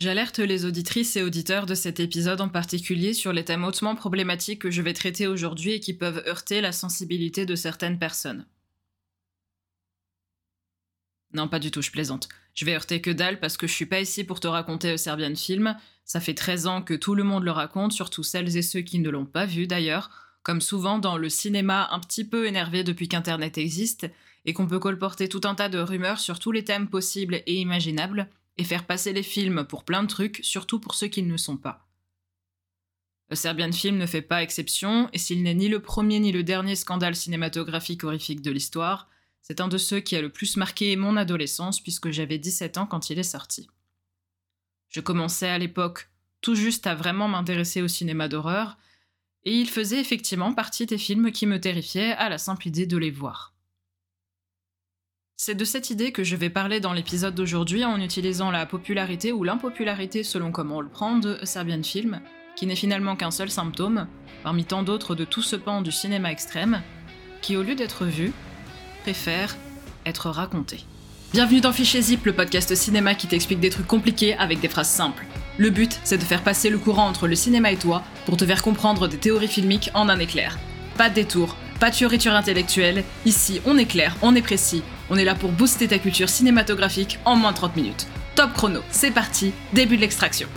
J'alerte les auditrices et auditeurs de cet épisode en particulier sur les thèmes hautement problématiques que je vais traiter aujourd'hui et qui peuvent heurter la sensibilité de certaines personnes. Non, pas du tout, je plaisante. Je vais heurter que dalle parce que je suis pas ici pour te raconter Serbian Film. Ça fait 13 ans que tout le monde le raconte, surtout celles et ceux qui ne l'ont pas vu d'ailleurs, comme souvent dans le cinéma un petit peu énervé depuis qu'Internet existe, et qu'on peut colporter tout un tas de rumeurs sur tous les thèmes possibles et imaginables, et faire passer les films pour plein de trucs, surtout pour ceux qui ne sont pas. Le Serbian Film ne fait pas exception, et s'il n'est ni le premier ni le dernier scandale cinématographique horrifique de l'histoire, c'est un de ceux qui a le plus marqué mon adolescence puisque j'avais 17 ans quand il est sorti. Je commençais à l'époque tout juste à vraiment m'intéresser au cinéma d'horreur, et il faisait effectivement partie des films qui me terrifiaient à la simple idée de les voir. C'est de cette idée que je vais parler dans l'épisode d'aujourd'hui en utilisant la popularité ou l'impopularité selon comment on le prend de Serbian Film, qui n'est finalement qu'un seul symptôme, parmi tant d'autres de tout ce pan du cinéma extrême, qui au lieu d'être vu, préfère être raconté. Bienvenue dans Fichier Zip, le podcast cinéma qui t'explique des trucs compliqués avec des phrases simples. Le but, c'est de faire passer le courant entre le cinéma et toi pour te faire comprendre des théories filmiques en un éclair. Pas de détour, pas de fioriture intellectuelle, ici on est clair, on est précis, on est là pour booster ta culture cinématographique en moins de 30 minutes. Top chrono, c'est parti, début de l'extraction.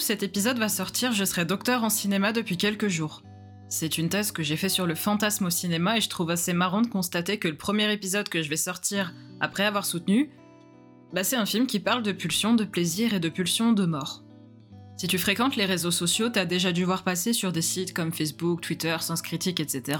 Cet épisode va sortir, je serai docteur en cinéma depuis quelques jours. C'est une thèse que j'ai fait sur le fantasme au cinéma et je trouve assez marrant de constater que le premier épisode que je vais sortir après avoir soutenu, bah c'est un film qui parle de pulsions de plaisir et de pulsions de mort. Si tu fréquentes les réseaux sociaux, t'as déjà dû voir passer sur des sites comme Facebook, Twitter, Sens Critique, etc.,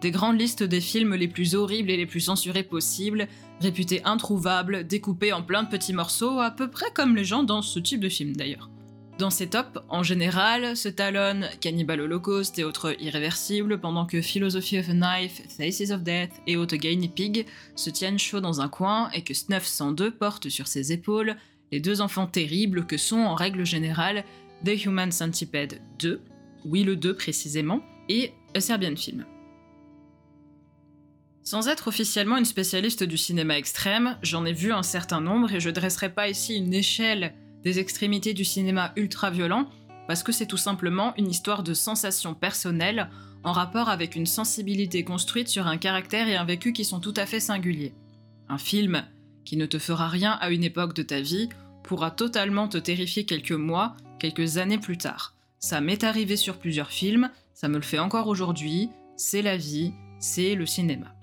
des grandes listes des films les plus horribles et les plus censurés possibles, réputés introuvables, découpés en plein de petits morceaux, à peu près comme les gens dans ce type de film d'ailleurs. Dans ces tops, en général, se talonnent Cannibal Holocaust et autres irréversibles, pendant que Philosophy of a Knife, Faces of Death et autres Guinea Pig se tiennent chaud dans un coin et que Snuff 102 porte sur ses épaules les deux enfants terribles que sont en règle générale The Human Centipede 2, oui le 2 précisément, et A Serbian Film. Sans être officiellement une spécialiste du cinéma extrême, j'en ai vu un certain nombre et je dresserai pas ici une échelle des extrémités du cinéma ultra-violent, parce que c'est tout simplement une histoire de sensations personnelles en rapport avec une sensibilité construite sur un caractère et un vécu qui sont tout à fait singuliers. Un film qui ne te fera rien à une époque de ta vie pourra totalement te terrifier quelques mois, quelques années plus tard. Ça m'est arrivé sur plusieurs films, ça me le fait encore aujourd'hui, c'est la vie, c'est le cinéma.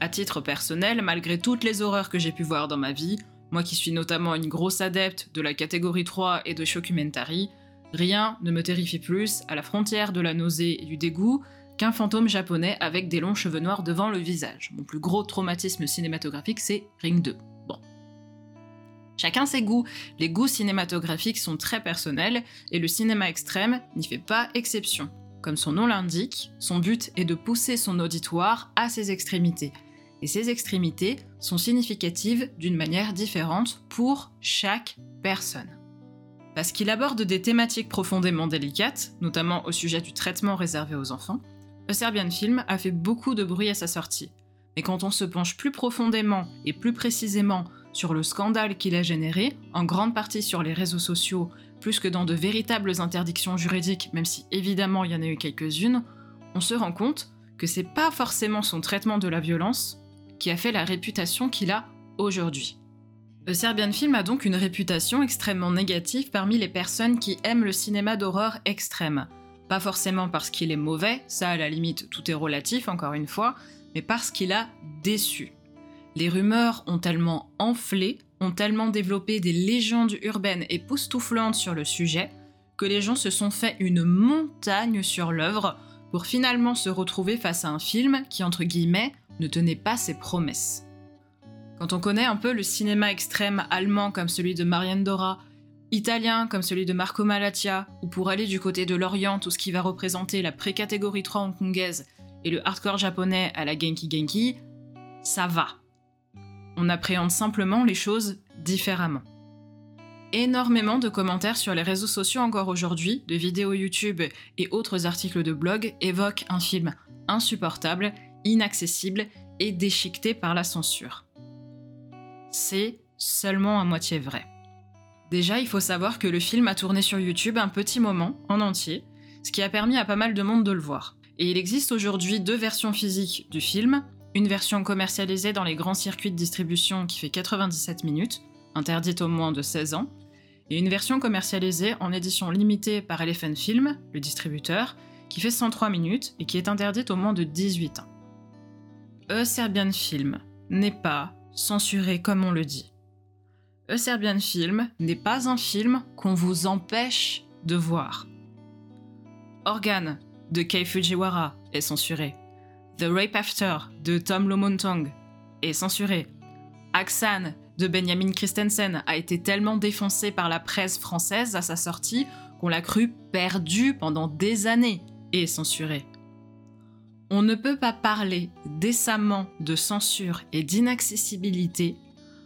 À titre personnel, malgré toutes les horreurs que j'ai pu voir dans ma vie, moi qui suis notamment une grosse adepte de la catégorie 3 et de shockumentary, rien ne me terrifie plus à la frontière de la nausée et du dégoût qu'un fantôme japonais avec des longs cheveux noirs devant le visage. Mon plus gros traumatisme cinématographique, c'est Ring 2. Bon. Chacun ses goûts. Les goûts cinématographiques sont très personnels et le cinéma extrême n'y fait pas exception. Comme son nom l'indique, son but est de pousser son auditoire à ses extrémités et ces extrémités sont significatives d'une manière différente pour chaque personne. Parce qu'il aborde des thématiques profondément délicates, notamment au sujet du traitement réservé aux enfants, le Serbian Film a fait beaucoup de bruit à sa sortie. Mais quand on se penche plus profondément et plus précisément sur le scandale qu'il a généré, en grande partie sur les réseaux sociaux, plus que dans de véritables interdictions juridiques, même si évidemment il y en a eu quelques-unes, on se rend compte que c'est pas forcément son traitement de la violence, qui a fait la réputation qu'il a aujourd'hui. Le Serbian Film a donc une réputation extrêmement négative parmi les personnes qui aiment le cinéma d'horreur extrême. Pas forcément parce qu'il est mauvais, ça à la limite tout est relatif encore une fois, mais parce qu'il a déçu. Les rumeurs ont tellement enflé, ont tellement développé des légendes urbaines époustouflantes sur le sujet, que les gens se sont fait une montagne sur l'œuvre pour finalement se retrouver face à un film qui, entre guillemets, ne tenait pas ses promesses. Quand on connaît un peu le cinéma extrême allemand comme celui de Marianne Dora italien comme celui de Marco Malatia, ou pour aller du côté de l'Orient, tout ce qui va représenter la pré-catégorie 3 hongkongaise et le hardcore japonais à la Genki Genki, ça va. On appréhende simplement les choses différemment. Énormément de commentaires sur les réseaux sociaux encore aujourd'hui, de vidéos YouTube et autres articles de blog évoquent un film insupportable, inaccessible et déchiqueté par la censure. C'est seulement à moitié vrai. Déjà, il faut savoir que le film a tourné sur YouTube un petit moment, en entier, ce qui a permis à pas mal de monde de le voir. Et il existe aujourd'hui deux versions physiques du film, une version commercialisée dans les grands circuits de distribution qui fait 97 minutes, interdite au moins de 16 ans, une version commercialisée en édition limitée par Elephant Film, le distributeur, qui fait 103 minutes et qui est interdite au moins de 18 ans. E Serbian Film n'est pas censuré comme on le dit. A Serbian Film n'est pas un film qu'on vous empêche de voir. Organ de Kei Fujiwara est censuré. The Rape After de Tom Lomontong est censuré. Aksan de Benjamin Christensen a été tellement défoncé par la presse française à sa sortie qu'on l'a cru perdu pendant des années et censuré. On ne peut pas parler décemment de censure et d'inaccessibilité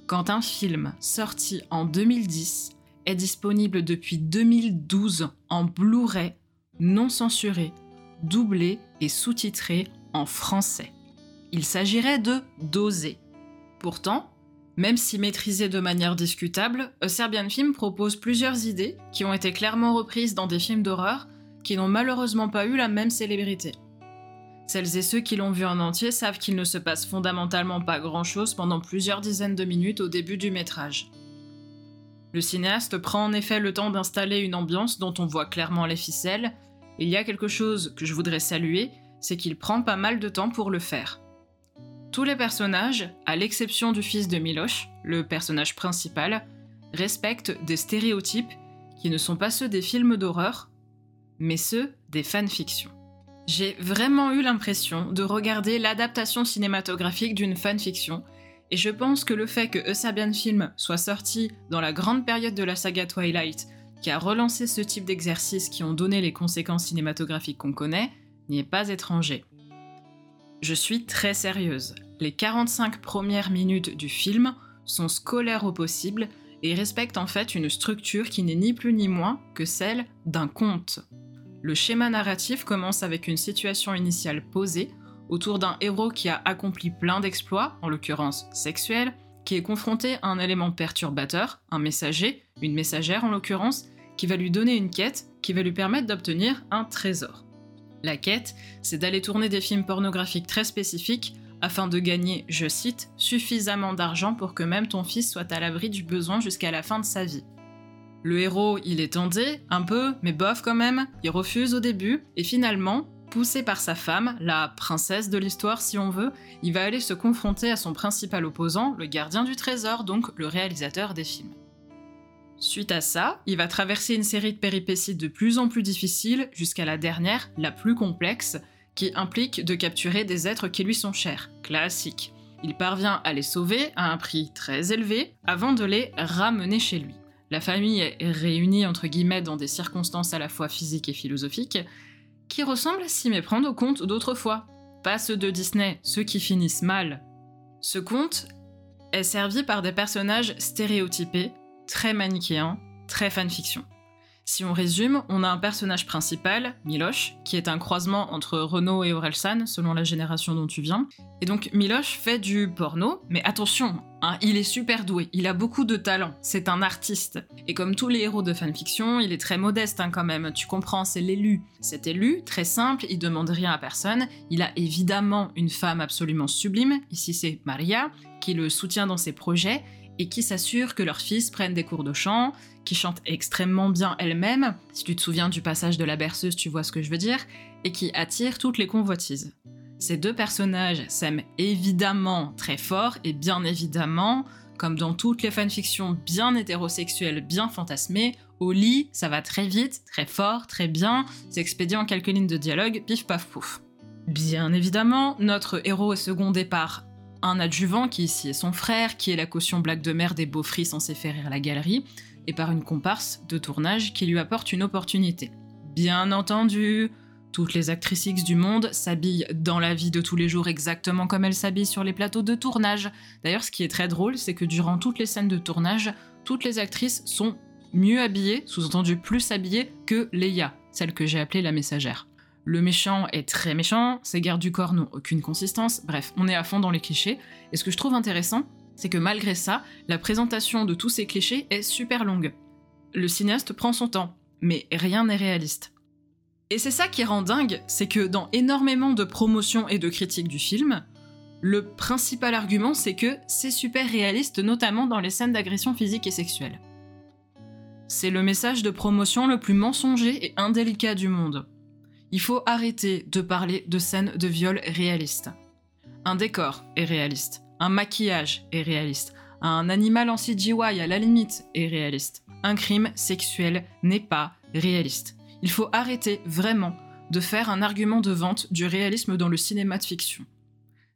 quand un film sorti en 2010 est disponible depuis 2012 en Blu-ray non censuré, doublé et sous-titré en français. Il s'agirait de doser. Pourtant, même si maîtrisé de manière discutable, A Serbian Film propose plusieurs idées qui ont été clairement reprises dans des films d'horreur qui n'ont malheureusement pas eu la même célébrité. Celles et ceux qui l'ont vu en entier savent qu'il ne se passe fondamentalement pas grand-chose pendant plusieurs dizaines de minutes au début du métrage. Le cinéaste prend en effet le temps d'installer une ambiance dont on voit clairement les ficelles, il y a quelque chose que je voudrais saluer, c'est qu'il prend pas mal de temps pour le faire. Tous les personnages, à l'exception du fils de Miloche, le personnage principal, respectent des stéréotypes qui ne sont pas ceux des films d'horreur, mais ceux des fanfictions. J'ai vraiment eu l'impression de regarder l'adaptation cinématographique d'une fanfiction, et je pense que le fait que Eusabian Film soit sorti dans la grande période de la saga Twilight, qui a relancé ce type d'exercices qui ont donné les conséquences cinématographiques qu'on connaît, n'y est pas étranger. Je suis très sérieuse. Les 45 premières minutes du film sont scolaires au possible et respectent en fait une structure qui n'est ni plus ni moins que celle d'un conte. Le schéma narratif commence avec une situation initiale posée autour d'un héros qui a accompli plein d'exploits, en l'occurrence sexuels, qui est confronté à un élément perturbateur, un messager, une messagère en l'occurrence, qui va lui donner une quête qui va lui permettre d'obtenir un trésor. La quête, c'est d'aller tourner des films pornographiques très spécifiques afin de gagner, je cite, suffisamment d'argent pour que même ton fils soit à l'abri du besoin jusqu'à la fin de sa vie. Le héros, il est tenté, un peu, mais bof quand même, il refuse au début, et finalement, poussé par sa femme, la princesse de l'histoire si on veut, il va aller se confronter à son principal opposant, le gardien du trésor, donc le réalisateur des films. Suite à ça, il va traverser une série de péripéties de plus en plus difficiles jusqu'à la dernière, la plus complexe, qui implique de capturer des êtres qui lui sont chers, classique. Il parvient à les sauver à un prix très élevé avant de les ramener chez lui. La famille est réunie entre guillemets dans des circonstances à la fois physiques et philosophiques qui ressemblent à s'y méprendre au conte d'autrefois. Pas ceux de Disney, ceux qui finissent mal. Ce conte est servi par des personnages stéréotypés, très manichéens, très fanfiction. Si on résume, on a un personnage principal, Miloche, qui est un croisement entre Renault et Orelsan, selon la génération dont tu viens. Et donc Miloche fait du porno, mais attention, hein, il est super doué, il a beaucoup de talent, c'est un artiste. Et comme tous les héros de fanfiction, il est très modeste hein, quand même, tu comprends, c'est l'élu. Cet élu, très simple, il demande rien à personne, il a évidemment une femme absolument sublime, ici c'est Maria, qui le soutient dans ses projets, et qui s'assure que leurs fils prennent des cours de chant, qui chante extrêmement bien elle-même, si tu te souviens du passage de la berceuse, tu vois ce que je veux dire, et qui attire toutes les convoitises. Ces deux personnages s'aiment évidemment très fort et bien évidemment, comme dans toutes les fanfictions bien hétérosexuelles, bien fantasmées, au lit, ça va très vite, très fort, très bien, c'est expédié en quelques lignes de dialogue, pif paf pouf. Bien évidemment, notre héros est secondé par un adjuvant qui ici est son frère, qui est la caution blague de mer des beaux censés faire rire la galerie, et par une comparse de tournage qui lui apporte une opportunité. Bien entendu, toutes les actrices X du monde s'habillent dans la vie de tous les jours exactement comme elles s'habillent sur les plateaux de tournage. D'ailleurs, ce qui est très drôle, c'est que durant toutes les scènes de tournage, toutes les actrices sont mieux habillées, sous-entendu plus habillées, que Leia, celle que j'ai appelée la messagère. Le méchant est très méchant, ses gardes du corps n'ont aucune consistance, bref, on est à fond dans les clichés. Et ce que je trouve intéressant, c'est que malgré ça, la présentation de tous ces clichés est super longue. Le cinéaste prend son temps, mais rien n'est réaliste. Et c'est ça qui rend dingue, c'est que dans énormément de promotions et de critiques du film, le principal argument c'est que c'est super réaliste, notamment dans les scènes d'agression physique et sexuelle. C'est le message de promotion le plus mensonger et indélicat du monde. Il faut arrêter de parler de scènes de viol réalistes. Un décor est réaliste, un maquillage est réaliste, un animal en CGI à la limite est réaliste. Un crime sexuel n'est pas réaliste. Il faut arrêter vraiment de faire un argument de vente du réalisme dans le cinéma de fiction.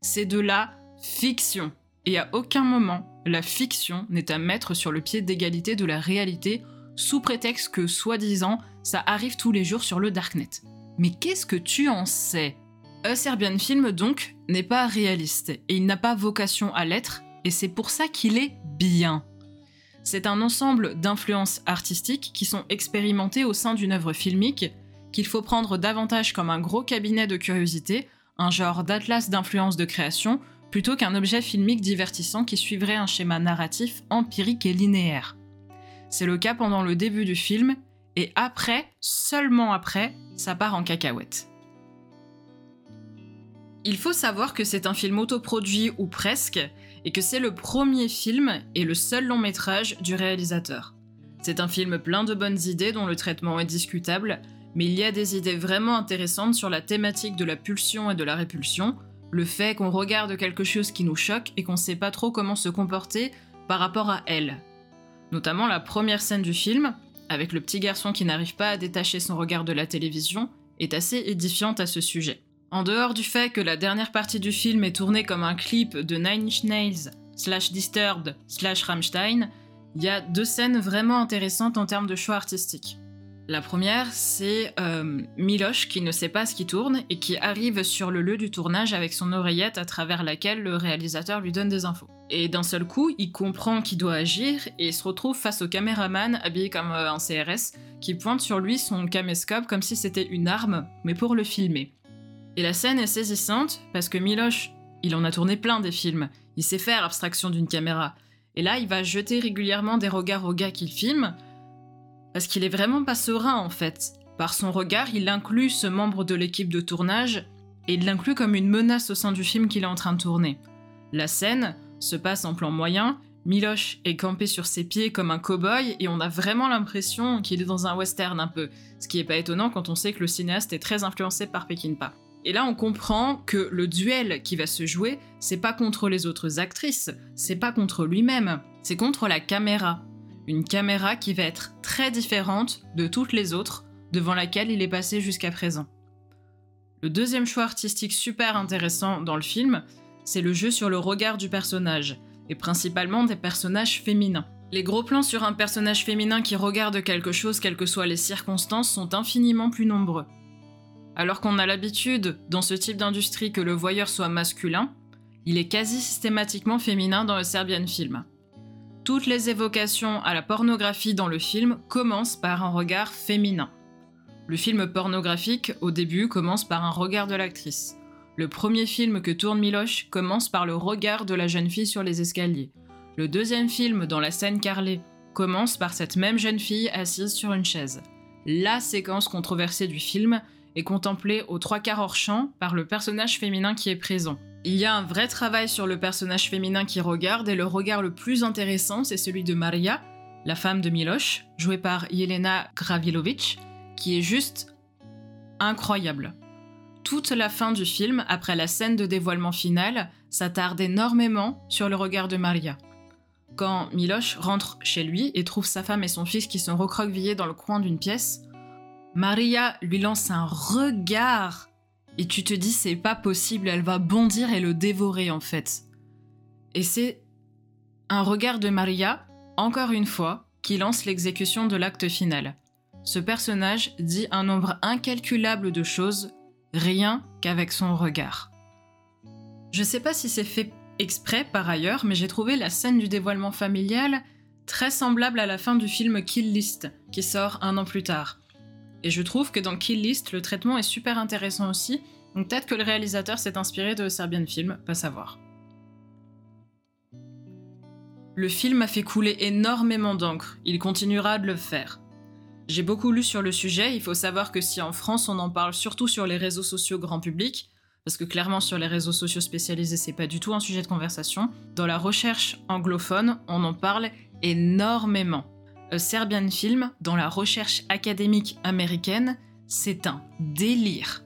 C'est de la fiction. Et à aucun moment, la fiction n'est à mettre sur le pied d'égalité de la réalité sous prétexte que, soi-disant, ça arrive tous les jours sur le Darknet. Mais qu'est-ce que tu en sais? A Serbian Film, donc, n'est pas réaliste, et il n'a pas vocation à l'être, et c'est pour ça qu'il est bien. C'est un ensemble d'influences artistiques qui sont expérimentées au sein d'une œuvre filmique qu'il faut prendre davantage comme un gros cabinet de curiosité, un genre d'atlas d'influence de création, plutôt qu'un objet filmique divertissant qui suivrait un schéma narratif empirique et linéaire. C'est le cas pendant le début du film, et après, seulement après, ça part en cacahuète. Il faut savoir que c'est un film autoproduit ou presque, et que c'est le premier film et le seul long métrage du réalisateur. C'est un film plein de bonnes idées dont le traitement est discutable, mais il y a des idées vraiment intéressantes sur la thématique de la pulsion et de la répulsion, le fait qu'on regarde quelque chose qui nous choque et qu'on sait pas trop comment se comporter par rapport à elle. Notamment la première scène du film, avec le petit garçon qui n'arrive pas à détacher son regard de la télévision, est assez édifiante à ce sujet. En dehors du fait que la dernière partie du film est tournée comme un clip de Nine Inch slash Disturbed slash Rammstein, il y a deux scènes vraiment intéressantes en termes de choix artistiques. La première, c'est euh, Miloche qui ne sait pas ce qui tourne et qui arrive sur le lieu du tournage avec son oreillette à travers laquelle le réalisateur lui donne des infos. Et d'un seul coup, il comprend qu'il doit agir et se retrouve face au caméraman habillé comme euh, un CRS qui pointe sur lui son caméscope comme si c'était une arme, mais pour le filmer. Et la scène est saisissante parce que Miloche, il en a tourné plein des films, il sait faire abstraction d'une caméra. Et là, il va jeter régulièrement des regards au gars qu'il filme parce qu'il est vraiment pas serein en fait. Par son regard, il inclut ce membre de l'équipe de tournage et il l'inclut comme une menace au sein du film qu'il est en train de tourner. La scène se passe en plan moyen, Miloche est campé sur ses pieds comme un cow-boy et on a vraiment l'impression qu'il est dans un western un peu, ce qui est pas étonnant quand on sait que le cinéaste est très influencé par Peckinpah. Et là, on comprend que le duel qui va se jouer, c'est pas contre les autres actrices, c'est pas contre lui-même, c'est contre la caméra. Une caméra qui va être très différente de toutes les autres devant laquelle il est passé jusqu'à présent. Le deuxième choix artistique super intéressant dans le film, c'est le jeu sur le regard du personnage, et principalement des personnages féminins. Les gros plans sur un personnage féminin qui regarde quelque chose, quelles que soient les circonstances, sont infiniment plus nombreux. Alors qu'on a l'habitude, dans ce type d'industrie, que le voyeur soit masculin, il est quasi systématiquement féminin dans le Serbian film. Toutes les évocations à la pornographie dans le film commencent par un regard féminin. Le film pornographique, au début, commence par un regard de l'actrice. Le premier film que tourne Miloche commence par le regard de la jeune fille sur les escaliers. Le deuxième film, dans la scène carrelée, commence par cette même jeune fille assise sur une chaise. La séquence controversée du film est contemplé aux trois quarts hors champ par le personnage féminin qui est présent. Il y a un vrai travail sur le personnage féminin qui regarde, et le regard le plus intéressant, c'est celui de Maria, la femme de Miloš, jouée par Yelena Gravilovic, qui est juste incroyable. Toute la fin du film, après la scène de dévoilement final, s'attarde énormément sur le regard de Maria. Quand Miloš rentre chez lui et trouve sa femme et son fils qui sont recroquevillés dans le coin d'une pièce, Maria lui lance un regard et tu te dis c'est pas possible, elle va bondir et le dévorer en fait. Et c'est un regard de Maria, encore une fois, qui lance l'exécution de l'acte final. Ce personnage dit un nombre incalculable de choses, rien qu'avec son regard. Je sais pas si c'est fait exprès par ailleurs, mais j'ai trouvé la scène du dévoilement familial très semblable à la fin du film Kill List, qui sort un an plus tard. Et je trouve que dans Kill List, le traitement est super intéressant aussi, donc peut-être que le réalisateur s'est inspiré de Serbian Film, pas savoir. Le film a fait couler énormément d'encre, il continuera de le faire. J'ai beaucoup lu sur le sujet, il faut savoir que si en France on en parle surtout sur les réseaux sociaux grand public, parce que clairement sur les réseaux sociaux spécialisés c'est pas du tout un sujet de conversation, dans la recherche anglophone on en parle énormément. A Serbian Film, dans la recherche académique américaine, c'est un délire.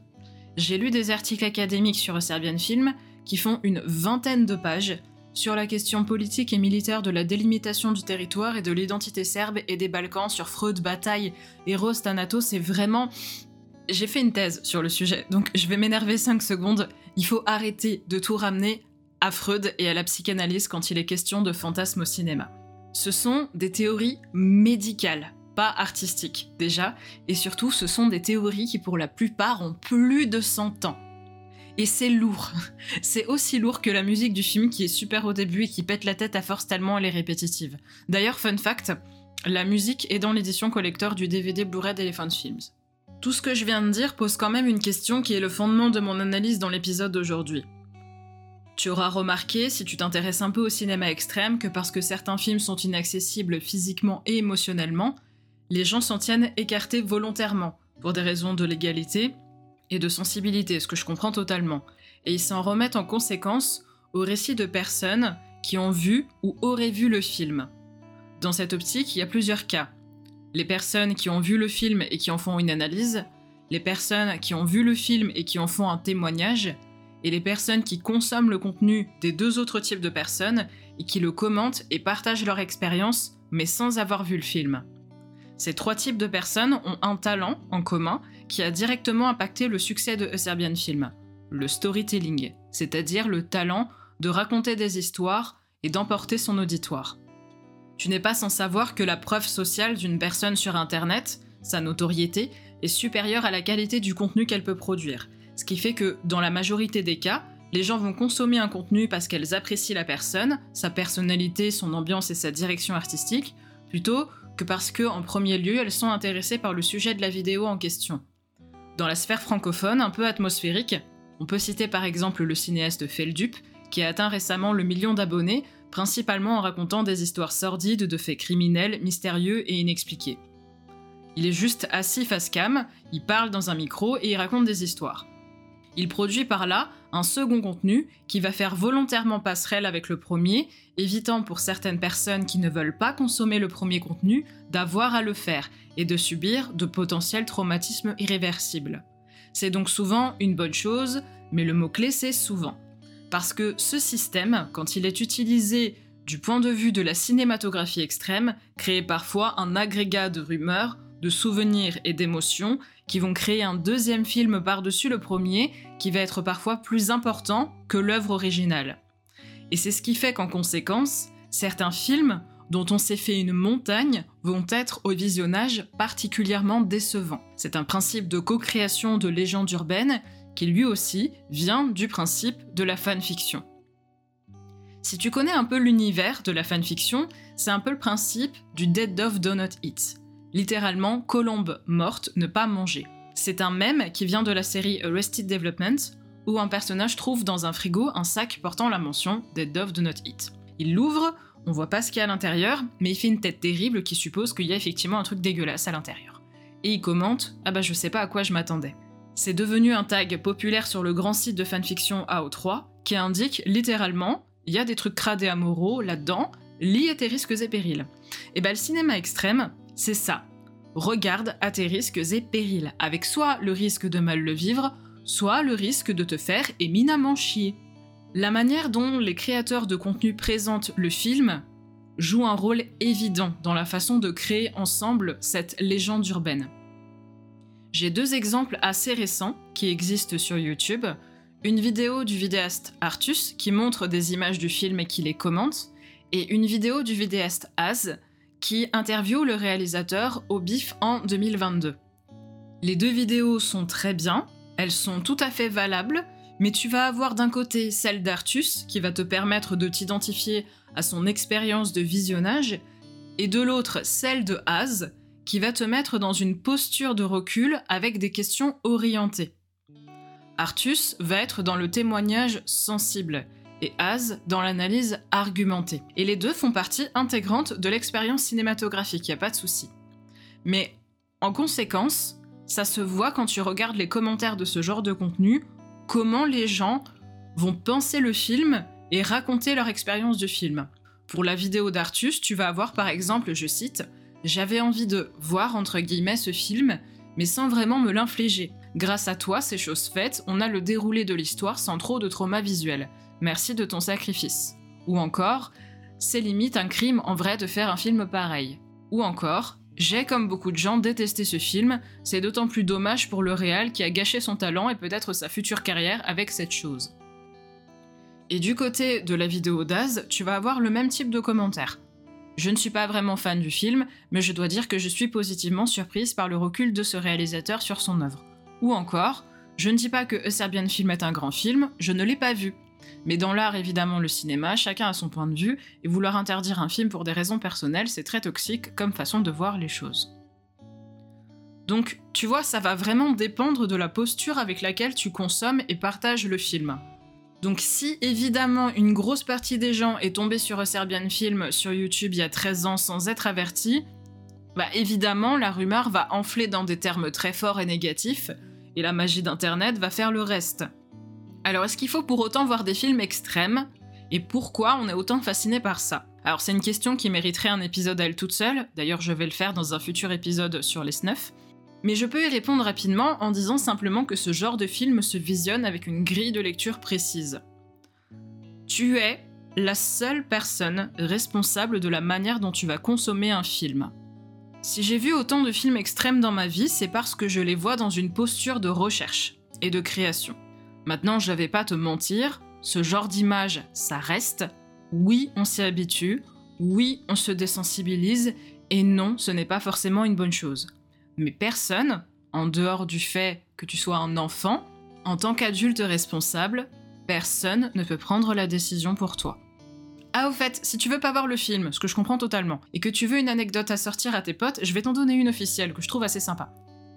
J'ai lu des articles académiques sur A Serbian Film qui font une vingtaine de pages sur la question politique et militaire de la délimitation du territoire et de l'identité serbe et des Balkans, sur Freud, Bataille, Eros, Thanatos, c'est vraiment... J'ai fait une thèse sur le sujet, donc je vais m'énerver 5 secondes. Il faut arrêter de tout ramener à Freud et à la psychanalyse quand il est question de fantasmes au cinéma. Ce sont des théories médicales, pas artistiques déjà, et surtout ce sont des théories qui pour la plupart ont plus de 100 ans. Et c'est lourd. C'est aussi lourd que la musique du film qui est super au début et qui pète la tête à force tellement elle est répétitive. D'ailleurs, fun fact, la musique est dans l'édition collector du DVD Blu-ray d'Elephant Films. Tout ce que je viens de dire pose quand même une question qui est le fondement de mon analyse dans l'épisode d'aujourd'hui. Tu auras remarqué, si tu t'intéresses un peu au cinéma extrême, que parce que certains films sont inaccessibles physiquement et émotionnellement, les gens s'en tiennent écartés volontairement, pour des raisons de légalité, et de sensibilité, ce que je comprends totalement, et ils s'en remettent en conséquence au récit de personnes qui ont vu ou auraient vu le film. Dans cette optique, il y a plusieurs cas. Les personnes qui ont vu le film et qui en font une analyse, les personnes qui ont vu le film et qui en font un témoignage, et les personnes qui consomment le contenu des deux autres types de personnes et qui le commentent et partagent leur expérience, mais sans avoir vu le film. Ces trois types de personnes ont un talent en commun qui a directement impacté le succès de Serbian Film, le storytelling, c'est-à-dire le talent de raconter des histoires et d'emporter son auditoire. Tu n'es pas sans savoir que la preuve sociale d'une personne sur Internet, sa notoriété, est supérieure à la qualité du contenu qu'elle peut produire, ce qui fait que, dans la majorité des cas, les gens vont consommer un contenu parce qu'elles apprécient la personne, sa personnalité, son ambiance et sa direction artistique, plutôt que parce que, en premier lieu, elles sont intéressées par le sujet de la vidéo en question. Dans la sphère francophone, un peu atmosphérique, on peut citer par exemple le cinéaste Feldup, qui a atteint récemment le million d'abonnés, principalement en racontant des histoires sordides de faits criminels, mystérieux et inexpliqués. Il est juste assis face cam, il parle dans un micro et il raconte des histoires. Il produit par là un second contenu qui va faire volontairement passerelle avec le premier, évitant pour certaines personnes qui ne veulent pas consommer le premier contenu d'avoir à le faire et de subir de potentiels traumatismes irréversibles. C'est donc souvent une bonne chose, mais le mot-clé c'est souvent. Parce que ce système, quand il est utilisé du point de vue de la cinématographie extrême, crée parfois un agrégat de rumeurs, de souvenirs et d'émotions qui vont créer un deuxième film par-dessus le premier qui va être parfois plus important que l'œuvre originale. Et c'est ce qui fait qu'en conséquence, certains films dont on s'est fait une montagne vont être au visionnage particulièrement décevants. C'est un principe de co-création de légendes urbaines qui lui aussi vient du principe de la fanfiction. Si tu connais un peu l'univers de la fanfiction, c'est un peu le principe du Dead Dove Donut Eat littéralement colombe morte, ne pas manger. C'est un mème qui vient de la série Arrested Development, où un personnage trouve dans un frigo un sac portant la mention Dead Dove Do Not Eat. Il l'ouvre, on voit pas ce qu'il y a à l'intérieur, mais il fait une tête terrible qui suppose qu'il y a effectivement un truc dégueulasse à l'intérieur. Et il commente Ah bah je sais pas à quoi je m'attendais. C'est devenu un tag populaire sur le grand site de fanfiction AO3 qui indique littéralement Il y a des trucs cradés à moraux là-dedans, lis à tes risques et périls. Et bah le cinéma extrême, c'est ça. Regarde à tes risques et périls, avec soit le risque de mal le vivre, soit le risque de te faire éminemment chier. La manière dont les créateurs de contenu présentent le film joue un rôle évident dans la façon de créer ensemble cette légende urbaine. J'ai deux exemples assez récents qui existent sur YouTube. Une vidéo du vidéaste Artus qui montre des images du film et qui les commente, et une vidéo du vidéaste Az qui interviewe le réalisateur au BIF en 2022. Les deux vidéos sont très bien, elles sont tout à fait valables, mais tu vas avoir d'un côté celle d'Artus, qui va te permettre de t'identifier à son expérience de visionnage, et de l'autre celle de Az, qui va te mettre dans une posture de recul avec des questions orientées. Artus va être dans le témoignage sensible et Az dans l'analyse argumentée. Et les deux font partie intégrante de l'expérience cinématographique, il a pas de souci. Mais en conséquence, ça se voit quand tu regardes les commentaires de ce genre de contenu, comment les gens vont penser le film et raconter leur expérience du film. Pour la vidéo d'Artus, tu vas avoir par exemple, je cite, J'avais envie de voir entre guillemets ce film, mais sans vraiment me l'infliger. Grâce à toi, ces choses faites, on a le déroulé de l'histoire sans trop de trauma visuel. Merci de ton sacrifice. Ou encore, c'est limite un crime en vrai de faire un film pareil. Ou encore, j'ai comme beaucoup de gens détesté ce film, c'est d'autant plus dommage pour le réal qui a gâché son talent et peut-être sa future carrière avec cette chose. Et du côté de la vidéo d'Az, tu vas avoir le même type de commentaires. Je ne suis pas vraiment fan du film, mais je dois dire que je suis positivement surprise par le recul de ce réalisateur sur son œuvre. Ou encore, je ne dis pas que A Serbian Film est un grand film, je ne l'ai pas vu. Mais dans l'art, évidemment, le cinéma, chacun a son point de vue, et vouloir interdire un film pour des raisons personnelles, c'est très toxique comme façon de voir les choses. Donc, tu vois, ça va vraiment dépendre de la posture avec laquelle tu consommes et partages le film. Donc si évidemment une grosse partie des gens est tombée sur un Serbian Film sur YouTube il y a 13 ans sans être averti, bah évidemment la rumeur va enfler dans des termes très forts et négatifs, et la magie d'Internet va faire le reste. Alors est-ce qu'il faut pour autant voir des films extrêmes? Et pourquoi on est autant fasciné par ça? Alors c'est une question qui mériterait un épisode à elle toute seule, d'ailleurs je vais le faire dans un futur épisode sur les snuffs, mais je peux y répondre rapidement en disant simplement que ce genre de film se visionne avec une grille de lecture précise. Tu es la seule personne responsable de la manière dont tu vas consommer un film. Si j'ai vu autant de films extrêmes dans ma vie, c'est parce que je les vois dans une posture de recherche et de création. Maintenant, je vais pas te mentir, ce genre d'image, ça reste. Oui, on s'y habitue. Oui, on se désensibilise. Et non, ce n'est pas forcément une bonne chose. Mais personne, en dehors du fait que tu sois un enfant, en tant qu'adulte responsable, personne ne peut prendre la décision pour toi. Ah au fait, si tu veux pas voir le film, ce que je comprends totalement, et que tu veux une anecdote à sortir à tes potes, je vais t'en donner une officielle que je trouve assez sympa.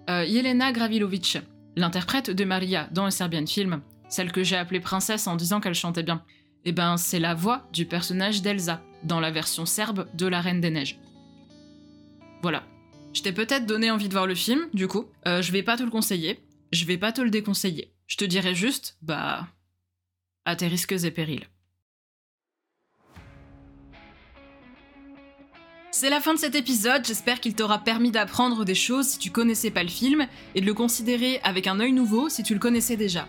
Euh, Yelena Gravilovic, l'interprète de Maria dans un Serbian film, celle que j'ai appelée princesse en disant qu'elle chantait bien, eh ben c'est la voix du personnage d'Elsa dans la version serbe de La Reine des Neiges. Voilà, je t'ai peut-être donné envie de voir le film, du coup. Euh, je vais pas te le conseiller. Je vais pas te le déconseiller. Je te dirai juste, bah. à tes risques et périls. C'est la fin de cet épisode, j'espère qu'il t'aura permis d'apprendre des choses si tu connaissais pas le film et de le considérer avec un œil nouveau si tu le connaissais déjà.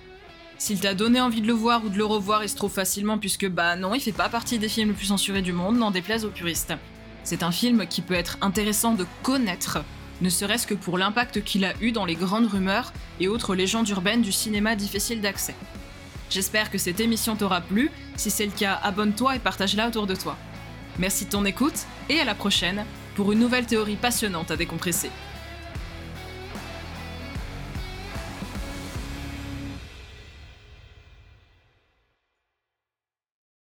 S'il t'a donné envie de le voir ou de le revoir, il se trouve facilement puisque bah non, il fait pas partie des films les plus censurés du monde, n'en déplaise aux puristes. C'est un film qui peut être intéressant de connaître, ne serait-ce que pour l'impact qu'il a eu dans les grandes rumeurs et autres légendes urbaines du cinéma difficile d'accès. J'espère que cette émission t'aura plu, si c'est le cas, abonne-toi et partage-la autour de toi. Merci de ton écoute et à la prochaine pour une nouvelle théorie passionnante à décompresser.